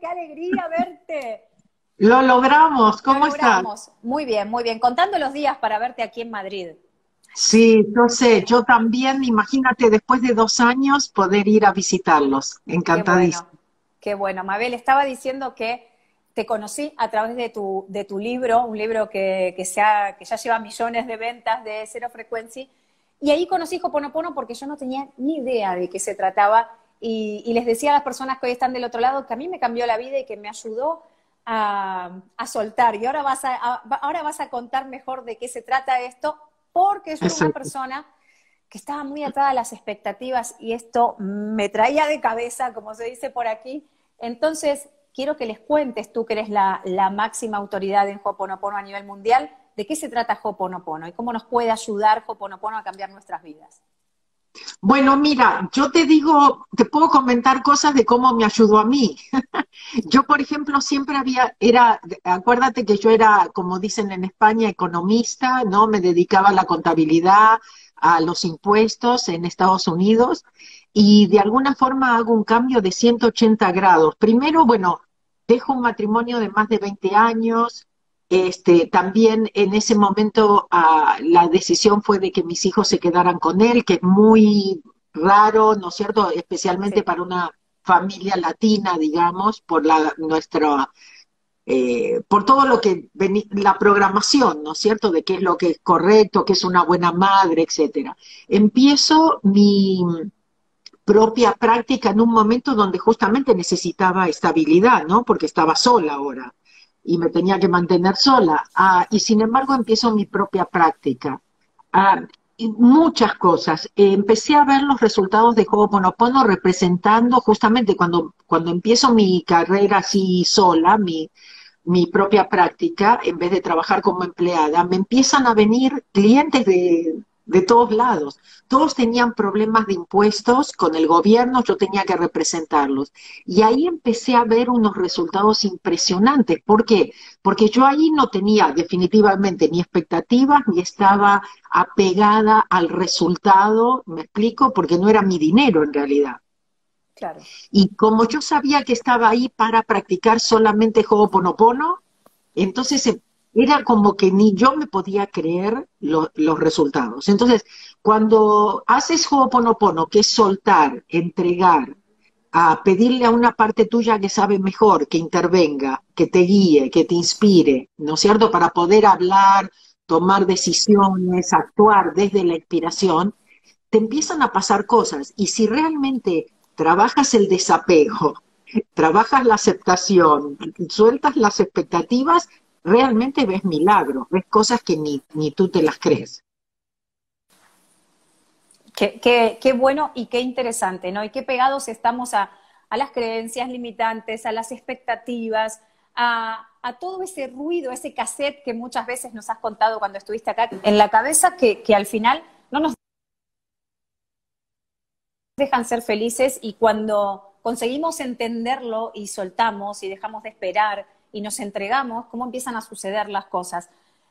qué alegría verte. Lo logramos, ¿cómo Lo logramos. Muy bien, muy bien. Contando los días para verte aquí en Madrid. Sí, yo sé, yo también, imagínate, después de dos años poder ir a visitarlos. Encantadísimo. Qué bueno, qué bueno. Mabel, estaba diciendo que te conocí a través de tu, de tu libro, un libro que, que, que ya lleva millones de ventas de Cero Frequency, y ahí conocí Hoponopono porque yo no tenía ni idea de qué se trataba, y, y, les decía a las personas que hoy están del otro lado que a mí me cambió la vida y que me ayudó a, a soltar. Y ahora vas a, a, ahora vas a contar mejor de qué se trata esto, porque soy una persona que estaba muy atada a las expectativas y esto me traía de cabeza, como se dice por aquí. Entonces, quiero que les cuentes, tú que eres la, la máxima autoridad en Hoponopono a nivel mundial, de qué se trata Hoponopono y cómo nos puede ayudar Hoponopono a cambiar nuestras vidas. Bueno, mira, yo te digo, te puedo comentar cosas de cómo me ayudó a mí. yo, por ejemplo, siempre había, era, acuérdate que yo era, como dicen en España, economista, ¿no? Me dedicaba a la contabilidad, a los impuestos en Estados Unidos, y de alguna forma hago un cambio de 180 grados. Primero, bueno, dejo un matrimonio de más de 20 años, este, también en ese momento uh, la decisión fue de que mis hijos se quedaran con él, que es muy raro, ¿no es cierto? Especialmente sí. para una familia latina, digamos, por la nuestra eh, por todo lo que la programación, ¿no es cierto? De qué es lo que es correcto, qué es una buena madre, etcétera. Empiezo mi propia práctica en un momento donde justamente necesitaba estabilidad, ¿no? Porque estaba sola ahora y me tenía que mantener sola. Ah, y sin embargo empiezo mi propia práctica. Ah, muchas cosas. Empecé a ver los resultados de Ho'oponopono representando justamente cuando, cuando empiezo mi carrera así sola, mi, mi propia práctica, en vez de trabajar como empleada, me empiezan a venir clientes de, de todos lados. Todos tenían problemas de impuestos con el gobierno, yo tenía que representarlos. Y ahí empecé a ver unos resultados impresionantes. ¿Por qué? Porque yo ahí no tenía definitivamente ni expectativas, ni estaba apegada al resultado, me explico, porque no era mi dinero en realidad. Claro. Y como yo sabía que estaba ahí para practicar solamente Ho'oponopono, entonces era como que ni yo me podía creer lo, los resultados. Entonces, cuando haces Ho'oponopono, que es soltar, entregar, a pedirle a una parte tuya que sabe mejor, que intervenga, que te guíe, que te inspire, ¿no es cierto?, para poder hablar, tomar decisiones, actuar desde la inspiración, te empiezan a pasar cosas. Y si realmente trabajas el desapego, trabajas la aceptación, sueltas las expectativas, realmente ves milagros, ves cosas que ni, ni tú te las crees. Qué, qué, qué, bueno y qué interesante, ¿no? Y qué pegados estamos a, a las creencias limitantes, a las expectativas, a, a, todo ese ruido, ese cassette que muchas veces nos has contado cuando estuviste acá en la cabeza, que, que al final no nos dejan ser felices y cuando conseguimos entenderlo y soltamos y dejamos de esperar y nos entregamos, cómo empiezan a suceder las cosas.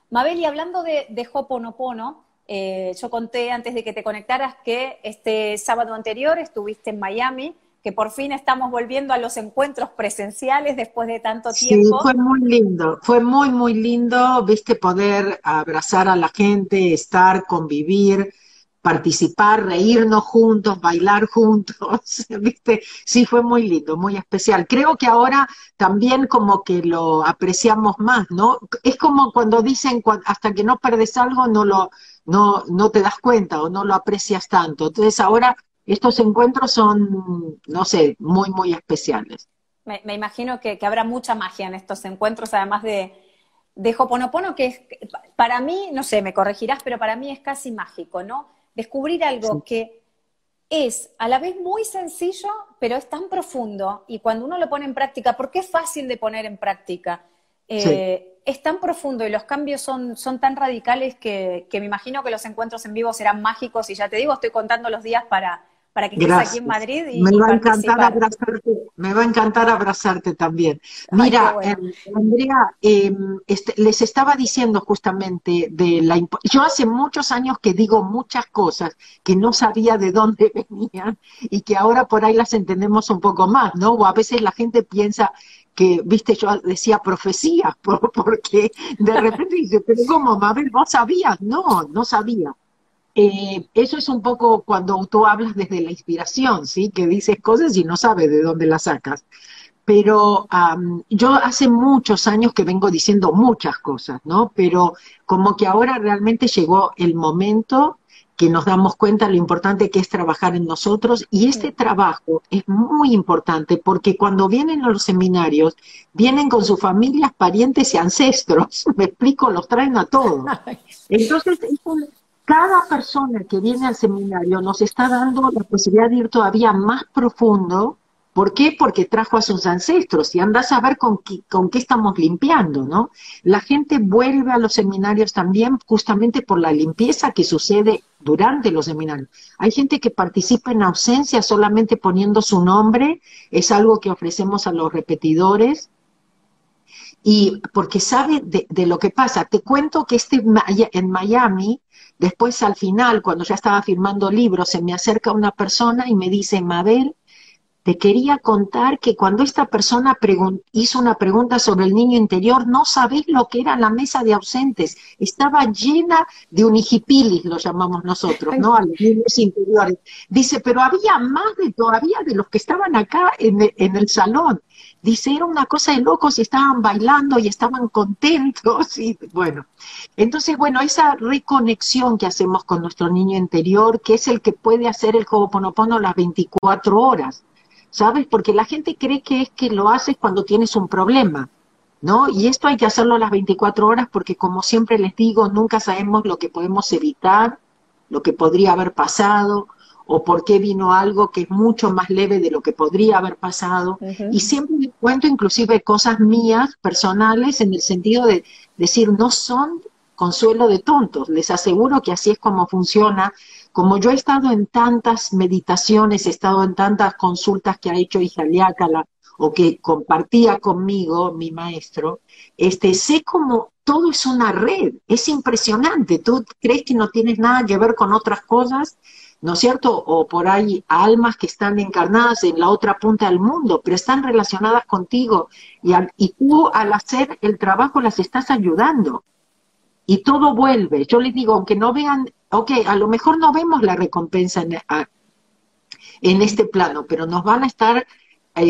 Mabel, y hablando de, de Hoponopono, eh, yo conté antes de que te conectaras que este sábado anterior estuviste en Miami, que por fin estamos volviendo a los encuentros presenciales después de tanto tiempo. Sí, fue muy lindo, fue muy, muy lindo, viste, poder abrazar a la gente, estar, convivir, participar, reírnos juntos, bailar juntos, ¿viste? Sí, fue muy lindo, muy especial. Creo que ahora también como que lo apreciamos más, ¿no? Es como cuando dicen, hasta que no perdes algo, no, lo, no, no te das cuenta o no lo aprecias tanto. Entonces ahora estos encuentros son, no sé, muy, muy especiales. Me, imagino que, que, habrá mucha magia en estos encuentros, además de, de Hoponopono, que es, para mí, no sé, me corregirás, pero para mí es casi mágico, ¿no? Descubrir algo sí. que es a la vez muy sencillo, pero es tan profundo, y cuando uno lo pone en práctica, porque es fácil de poner en práctica, eh, sí. es tan profundo y los cambios son, son tan radicales que, que, me imagino que los encuentros en vivo serán mágicos, y ya te digo, estoy contando los días para, para que estés aquí en Madrid y me va a encantar abrazarte, me va a encantar abrazarte también. Mira, eh, Andrea, em, este, les estaba diciendo justamente de la yo hace muchos años que digo muchas cosas que no sabía de dónde venían y que ahora por ahí las entendemos un poco más, ¿no? O a veces la gente piensa que, viste, yo decía profecía, porque de repente dice, pero ¿cómo, Mabel, vos sabías? No, no sabía. Eh, eso es un poco cuando tú hablas desde la inspiración, ¿sí? Que dices cosas y no sabes de dónde las sacas. Pero yo hace muchos años que vengo diciendo muchas cosas, ¿no? Pero como que ahora realmente llegó el momento que nos damos cuenta lo importante que es trabajar en nosotros y este trabajo es muy importante porque cuando vienen a los seminarios vienen con sus familias, parientes y ancestros, me explico, los traen a todos. Entonces cada persona que viene al seminario nos está dando la posibilidad de ir todavía más profundo. ¿Por qué? Porque trajo a sus ancestros y anda a saber con qué, con qué estamos limpiando, ¿no? La gente vuelve a los seminarios también justamente por la limpieza que sucede durante los seminarios. Hay gente que participa en ausencia solamente poniendo su nombre, es algo que ofrecemos a los repetidores, y porque sabe de, de, lo que pasa. Te cuento que este en Miami Después, al final, cuando ya estaba firmando libros, se me acerca una persona y me dice, Mabel, te quería contar que cuando esta persona hizo una pregunta sobre el niño interior, no sabéis lo que era la mesa de ausentes. Estaba llena de unijipilis, lo llamamos nosotros, ¿no? A los niños interiores. Dice, pero había más de todavía de los que estaban acá en en el salón. Dice, era una cosa de locos y estaban bailando y estaban contentos y bueno. Entonces, bueno, esa reconexión que hacemos con nuestro niño interior, que es el que puede hacer el Ho'oponopono las 24 horas, ¿sabes? Porque la gente cree que es que lo haces cuando tienes un problema, ¿no? Y esto hay que hacerlo las 24 horas porque, como siempre les digo, nunca sabemos lo que podemos evitar, lo que podría haber pasado, o por qué vino algo que es mucho más leve de lo que podría haber pasado. Y siempre cuento inclusive cosas mías, personales, en el sentido de decir, no son consuelo de tontos, les aseguro que así es como funciona. Como yo he estado en tantas meditaciones, he estado en tantas consultas que ha hecho Ijaliácala o que compartía conmigo mi maestro, este, sé como todo es una red, es impresionante. Tú crees que no tienes nada que ver con otras cosas ¿no es cierto? O por ahí almas que están encarnadas en la otra punta del mundo, pero están relacionadas contigo y, y tú al hacer el trabajo las estás ayudando. Y todo vuelve. Yo les digo, aunque no vean, ok, a lo mejor no vemos la recompensa en, en este plano, pero nos van a estar eh,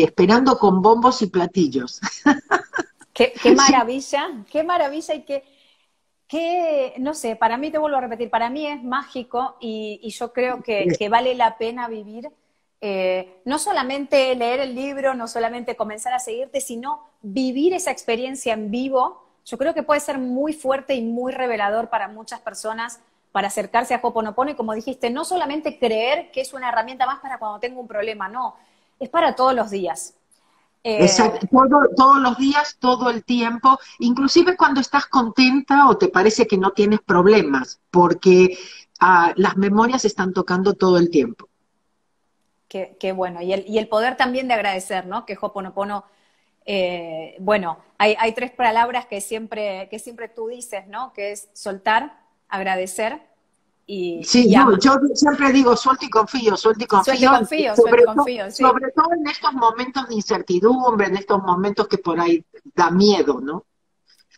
esperando con bombos y platillos. Qué, qué maravilla, qué maravilla y qué que, no sé, para mí te vuelvo a repetir, para mí es mágico y, yo creo que, vale la pena vivir, eh, no solamente leer el libro, no solamente comenzar a seguirte, sino vivir esa experiencia en vivo. Yo creo que puede ser muy fuerte y muy revelador para muchas personas para acercarse a Hoponopono y como dijiste, no solamente creer que es una herramienta más para cuando tengo un problema, no, es para todos los días. Eh, Exacto, todos los días, todo el tiempo, inclusive cuando estás contenta o te parece que no tienes problemas, porque ah, las memorias están tocando todo el tiempo. Qué, bueno, y el, y el, poder también de agradecer, ¿no? Que Hoponopono, eh, bueno, hay, hay, tres palabras que siempre, que siempre tú dices, ¿no? Que es soltar, agradecer sí, yo siempre digo suelto y confío, suelto y confío. confío, sobre, confío sobre todo en estos momentos de incertidumbre, en estos momentos que por ahí da miedo, ¿no?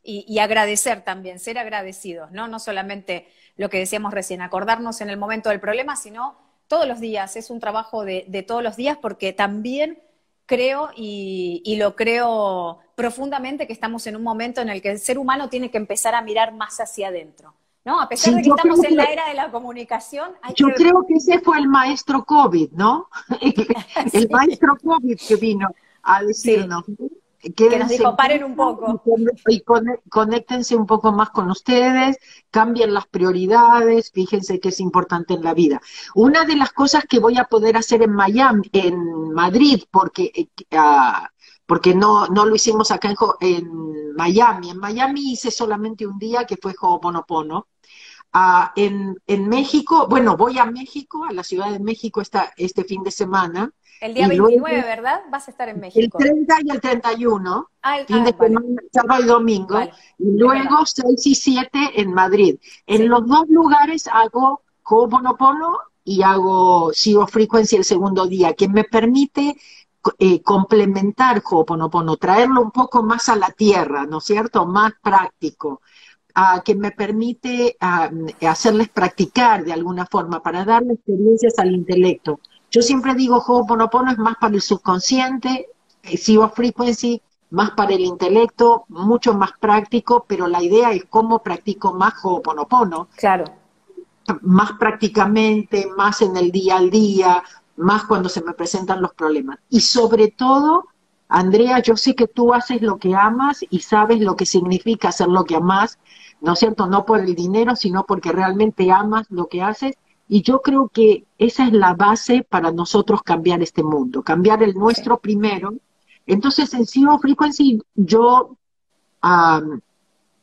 Y, agradecer también, ser agradecidos, ¿no? No solamente lo que decíamos recién, acordarnos en el momento del problema, sino todos los días, es un trabajo de, todos los días porque también creo y, y, lo creo profundamente que estamos en un momento en el que el ser humano tiene que empezar a mirar más hacia adentro. ¿No? A pesar de que estamos en la era de la comunicación. yo creo que ese fue el maestro COVID, ¿no? el, maestro COVID que vino a decirnos. Que nos dijo, paren un poco. Y conéctense un poco más con ustedes, cambien las prioridades, fíjense que es importante en la vida. Una de las cosas que voy a poder hacer en Miami, en Madrid, porque, eh, ah, porque no, no lo hicimos acá en, en Miami. En Miami hice solamente un día que fue Ho'oponopono, Ah, en, en, México, bueno, voy a México, a la Ciudad de México esta, este fin de semana. El día 29, ¿verdad? Vas a estar en México. El 30 y el 31, ah, fin de semana, sábado y domingo. Y luego 6 y 7 en Madrid. En los dos lugares hago Ho'oponopono y hago Zero Frequency el segundo día, que me permite eh, complementar Ho'oponopono, traerlo un poco más a la tierra, ¿no es cierto? Más práctico que me permite hacerles practicar de alguna forma, para darle experiencias al intelecto. Yo siempre digo, Ho'oponopono es más para el subconsciente, Zero Frequency más para el intelecto, mucho más práctico, pero la idea es cómo practico más Ho'oponopono. Claro. Más prácticamente, más en el día al día, más cuando se me presentan los problemas. Y sobre todo, Andrea, yo sé que tú haces lo que amas y sabes lo que significa hacer lo que amas, ¿no es cierto? No por el dinero, sino porque realmente amas lo que haces. Y yo creo que esa es la base para nosotros cambiar este mundo, cambiar el nuestro primero. Entonces, en Zero Frequency yo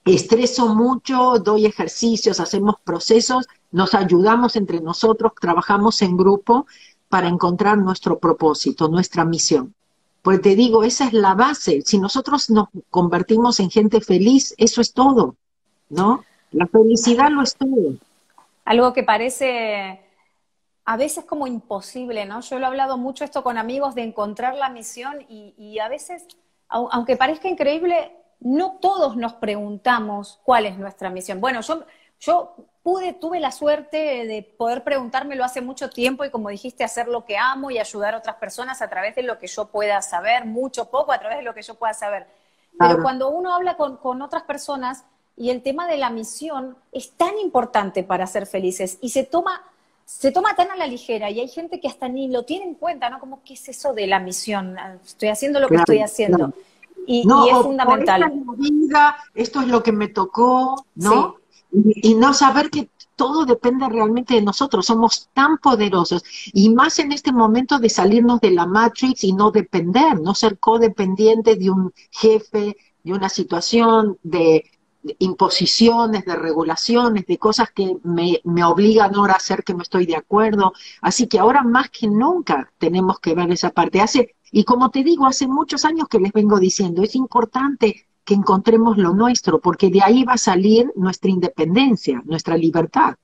estreso mucho, doy ejercicios, hacemos procesos, nos ayudamos entre nosotros, trabajamos en grupo para encontrar nuestro propósito, nuestra misión. Pues te digo, esa es la base. Si nosotros nos convertimos en gente feliz, eso es todo. ¿no? La felicidad lo es todo. Algo que parece a veces como imposible, ¿no? Yo lo he hablado mucho esto con amigos de encontrar la misión y, a veces, aunque parezca increíble, no todos nos preguntamos cuál es nuestra misión. Bueno, yo, yo pude, tuve la suerte de poder preguntármelo hace mucho tiempo y como dijiste, hacer lo que amo y ayudar a otras personas a través de lo que yo pueda saber, mucho, poco, a través de lo que yo pueda saber. Pero cuando uno habla con, con otras personas, y el tema de la misión es tan importante para ser felices y se toma, se toma tan a la ligera y hay gente que hasta ni lo tiene en cuenta, ¿no? Como, ¿qué es eso de la misión? Estoy haciendo lo que estoy haciendo. Y, es fundamental. Vida, esto es lo que me tocó, ¿no? Y, no saber que todo depende realmente de nosotros, somos tan poderosos y más en este momento de salirnos de la Matrix y no depender, no ser codependiente de un jefe, de una situación, de, imposiciones, de regulaciones, de cosas que me, me, obligan ahora a hacer que no estoy de acuerdo. Así que ahora más que nunca tenemos que ver esa parte. Hace, y como te digo, hace muchos años que les vengo diciendo, es importante que encontremos lo nuestro, porque de ahí va a salir nuestra independencia, nuestra libertad.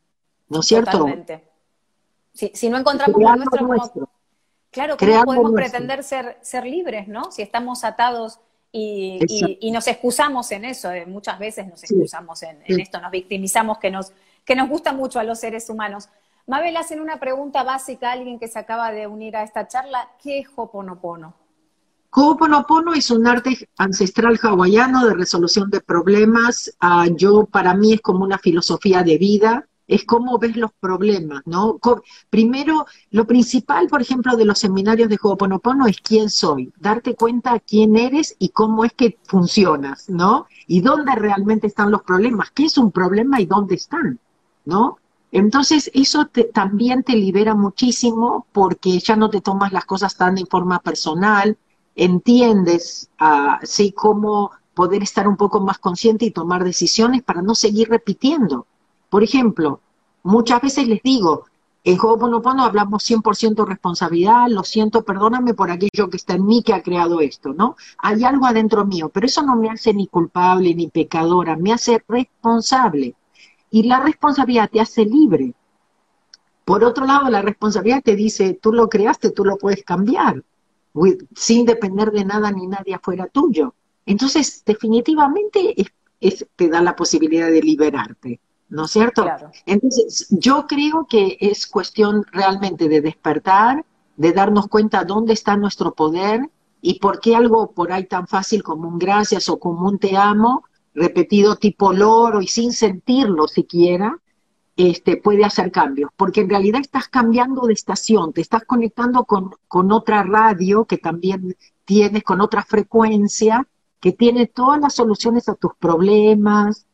¿No es cierto? Totalmente. Si, si no encontramos lo nuestro, claro, ¿cómo podemos pretender ser, ser libres, no? Si estamos atados y, nos excusamos en eso, eh, muchas veces nos excusamos en, esto, nos victimizamos que nos, que nos gusta mucho a los seres humanos. Mabel, hacen una pregunta básica a alguien que se acaba de unir a esta charla, ¿qué es Hoponopono? Ho'oponopono es un arte ancestral hawaiano de resolución de problemas. Ah, yo, para mí, es como una filosofía de vida es cómo ves los problemas, ¿no? Primero, lo principal, por ejemplo, de los seminarios de Ho'oponopono es quién soy, darte cuenta quién eres y cómo es que funcionas, ¿no? Y dónde realmente están los problemas, qué es un problema y dónde están, ¿no? Entonces, eso también te libera muchísimo porque ya no te tomas las cosas tan en forma personal, entiendes así ah, cómo poder estar un poco más consciente y tomar decisiones para no seguir repitiendo por ejemplo, muchas veces les digo, en Ho'oponopono hablamos 100% responsabilidad, lo siento, perdóname por aquello que está en mí que ha creado esto, ¿no? Hay algo adentro mío, pero eso no me hace ni culpable ni pecadora, me hace responsable. Y la responsabilidad te hace libre. Por otro lado, la responsabilidad te dice, tú lo creaste, tú lo puedes cambiar, sin depender de nada ni nadie afuera tuyo. Entonces, definitivamente te da la posibilidad de liberarte. ¿no es cierto? Entonces, yo creo que es cuestión realmente de despertar, de darnos cuenta dónde está nuestro poder y por qué algo por ahí tan fácil como un gracias o como un te amo, repetido tipo loro y sin sentirlo siquiera, este, puede hacer cambios, porque en realidad estás cambiando de estación, te estás conectando con, con otra radio que también tienes, con otra frecuencia, que tiene todas las soluciones a tus problemas,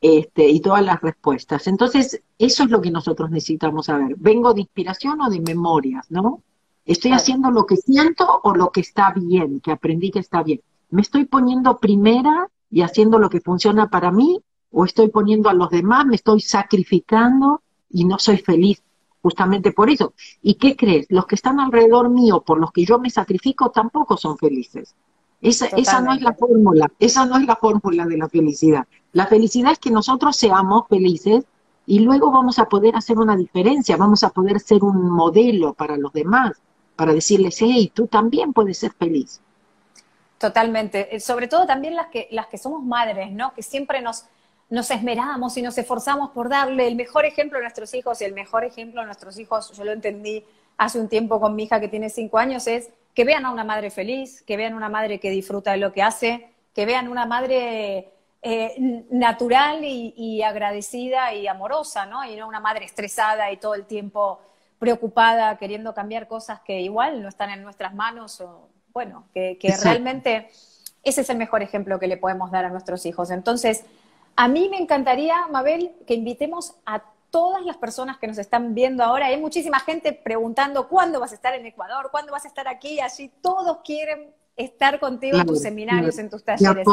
este, y todas las respuestas. Entonces, eso es lo que nosotros necesitamos saber. ¿Vengo de inspiración o de memorias, no? ¿Estoy haciendo lo que siento o lo que está bien, que aprendí que está bien? ¿Me estoy poniendo primera y haciendo lo que funciona para mí o estoy poniendo a los demás, me estoy sacrificando y no soy feliz justamente por eso. ¿Y qué crees? Los que están alrededor mío, por los que yo me sacrifico, tampoco son felices. Esa, esa no es la fórmula, esa no es la fórmula de la felicidad. La felicidad es que nosotros seamos felices y luego vamos a poder hacer una diferencia, vamos a poder ser un modelo para los demás, para decirles, hey, tú también puedes ser feliz. Totalmente, eh, sobre todo también las que, las que somos madres, ¿no? Que siempre nos, nos esmeramos y nos esforzamos por darle el mejor ejemplo a nuestros hijos y el mejor ejemplo a nuestros hijos, yo lo entendí hace un tiempo con mi hija que tiene cinco años, es que vean a una madre feliz, que vean una madre que disfruta de lo que hace, que vean una madre eh, natural y, agradecida y amorosa, ¿no? Y no una madre estresada y todo el tiempo preocupada, queriendo cambiar cosas que igual no están en nuestras manos o, bueno, que, realmente ese es el mejor ejemplo que le podemos dar a nuestros hijos. Entonces, a mí me encantaría, Mabel, que invitemos a todas las personas que nos están viendo ahora. Hay muchísima gente preguntando cuándo vas a estar en Ecuador, cuándo vas a estar aquí, allí. Todos quieren estar contigo en tus seminarios, en tus talleres.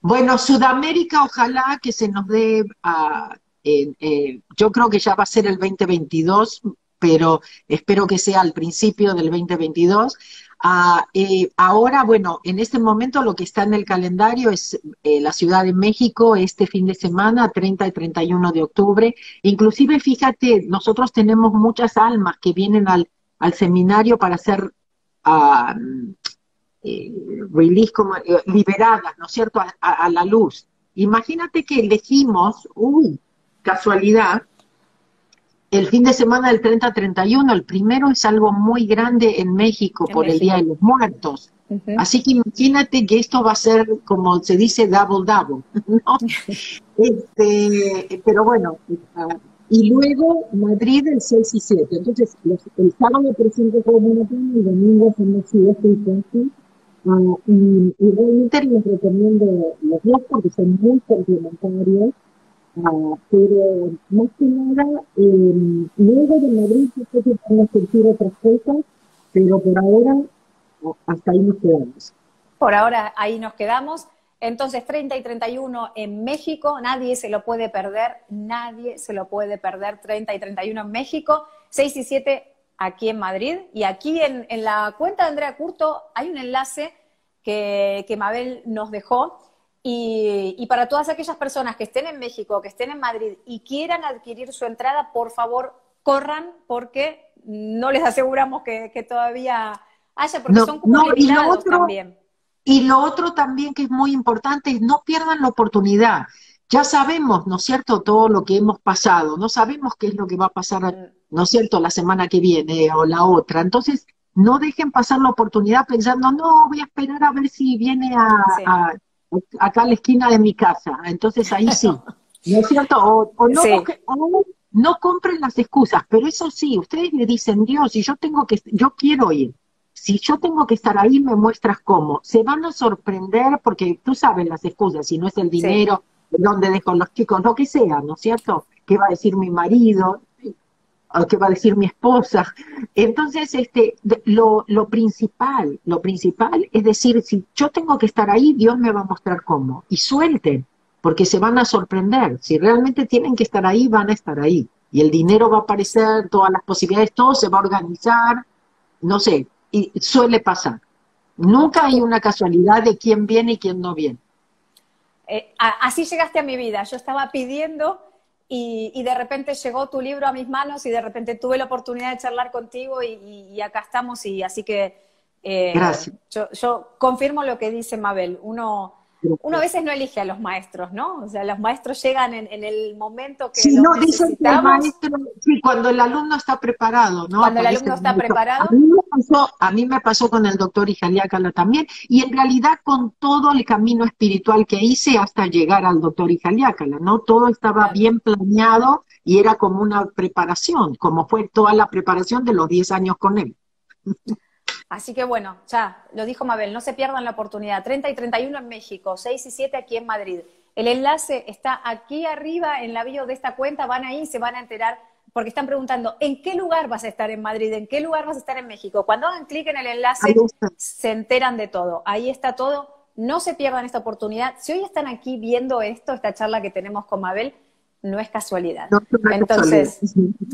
Bueno, Sudamérica, ojalá que se nos dé, a, eh, yo creo que ya va a ser el 2022, pero espero que sea al principio del 2022. Ah, eh, ahora, bueno, en este momento lo que está en el calendario es eh, la Ciudad de México este fin de semana, 30 y 31 de octubre. Inclusive, fíjate, nosotros tenemos muchas almas que vienen al, al seminario para hacer uh, release, como, liberadas, ¿no es cierto?, a, a, la luz. Imagínate que elegimos, uy, casualidad, el fin de semana del 30-31, el primero es algo muy grande en México por el Día de los Muertos. Así que imagínate que esto va a ser, como se dice, double double. este, pero bueno, y luego Madrid el 6 y 7. Entonces, el sábado presento como el domingo son los sudeste y y, y realmente les recomiendo los dos porque son muy complementarios pero más que nada, eh, luego de Madrid, sé que van a surgir otras cosas, pero por ahora, hasta ahí nos quedamos. Por ahora, ahí nos quedamos. Entonces, 30 y 31 en México, nadie se lo puede perder, nadie se lo puede perder, 30 y 31 en México, 6 y 7 aquí en Madrid. Y aquí en, en la cuenta de Andrea Curto hay un enlace que, que Mabel nos dejó y, para todas aquellas personas que estén en México, que estén en Madrid y quieran adquirir su entrada, por favor, corran porque no les aseguramos que, todavía haya, porque son como no, también. Y lo otro también que es muy importante es no pierdan la oportunidad. Ya sabemos, ¿no es cierto?, todo lo que hemos pasado, no sabemos qué es lo que va a pasar, mm. ¿no es cierto?, la semana que viene o la otra. Entonces, no dejen pasar la oportunidad pensando, no, voy a esperar a ver si viene a acá a la esquina de mi casa. Entonces ahí sí, ¿no es cierto? O, no, no compren las excusas, pero eso sí, ustedes le dicen, Dios, si yo tengo que, yo quiero ir, si yo tengo que estar ahí, me muestras cómo. Se van a sorprender porque tú sabes las excusas, si no es el dinero, dónde dejo los chicos, lo que sea, ¿no es cierto? ¿Qué va a decir mi marido? Qué va a decir mi esposa. Entonces, este, lo, lo principal, lo principal es decir, si yo tengo que estar ahí, Dios me va a mostrar cómo. Y suelten, porque se van a sorprender. Si realmente tienen que estar ahí, van a estar ahí. Y el dinero va a aparecer, todas las posibilidades, todo se va a organizar, no sé, y suele pasar. Nunca hay una casualidad de quién viene y quién no viene. Eh, así llegaste a mi vida. Yo estaba pidiendo y, de repente llegó tu libro a mis manos y de repente tuve la oportunidad de charlar contigo y, acá estamos y así que eh, Yo, yo, confirmo lo que dice Mabel, uno uno a veces no elige a los maestros, ¿no? O sea, los maestros llegan en, el momento que. Sí, no, dicen que el maestro, sí, cuando el alumno está preparado, ¿no? Cuando el alumno está preparado. A mí, me pasó, a mí me pasó con el doctor Ijaliácala también, y en realidad con todo el camino espiritual que hice hasta llegar al doctor Ijaliácala, ¿no? Todo estaba bien planeado y era como una preparación, como fue toda la preparación de los 10 años con él. Así que bueno, ya lo dijo Mabel, no se pierdan la oportunidad. 30 y 31 en México, 6 y 7 aquí en Madrid. El enlace está aquí arriba en la bio de esta cuenta, van ahí y se van a enterar porque están preguntando, ¿en qué lugar vas a estar en Madrid? ¿En qué lugar vas a estar en México? Cuando hagan clic en el enlace, se enteran de todo. Ahí está todo. no se pierdan esta oportunidad. Si hoy están aquí viendo esto, esta charla que tenemos con Mabel, no es casualidad. Entonces,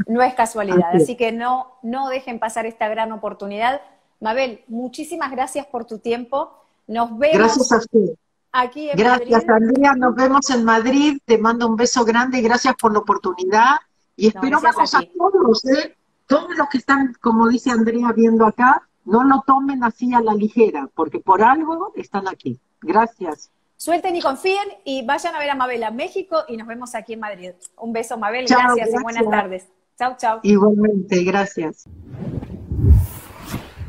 no es casualidad. Así que no, no dejen pasar esta gran oportunidad. Mabel, muchísimas gracias por tu tiempo. Nos vemos. Gracias a usted. Aquí en gracias, Andrea. Nos vemos en Madrid. Te mando un beso grande. Gracias por la oportunidad. Y espero a, todos, ¿eh? Todos los que están, como dice Andrea, viendo acá, no lo tomen así a la ligera, porque por algo están aquí. Gracias. Suelten y confíen y vayan a ver a Mabel a México y nos vemos aquí en Madrid. Un beso, Mabel. gracias, y buenas tardes. Chao, chao. Igualmente, gracias.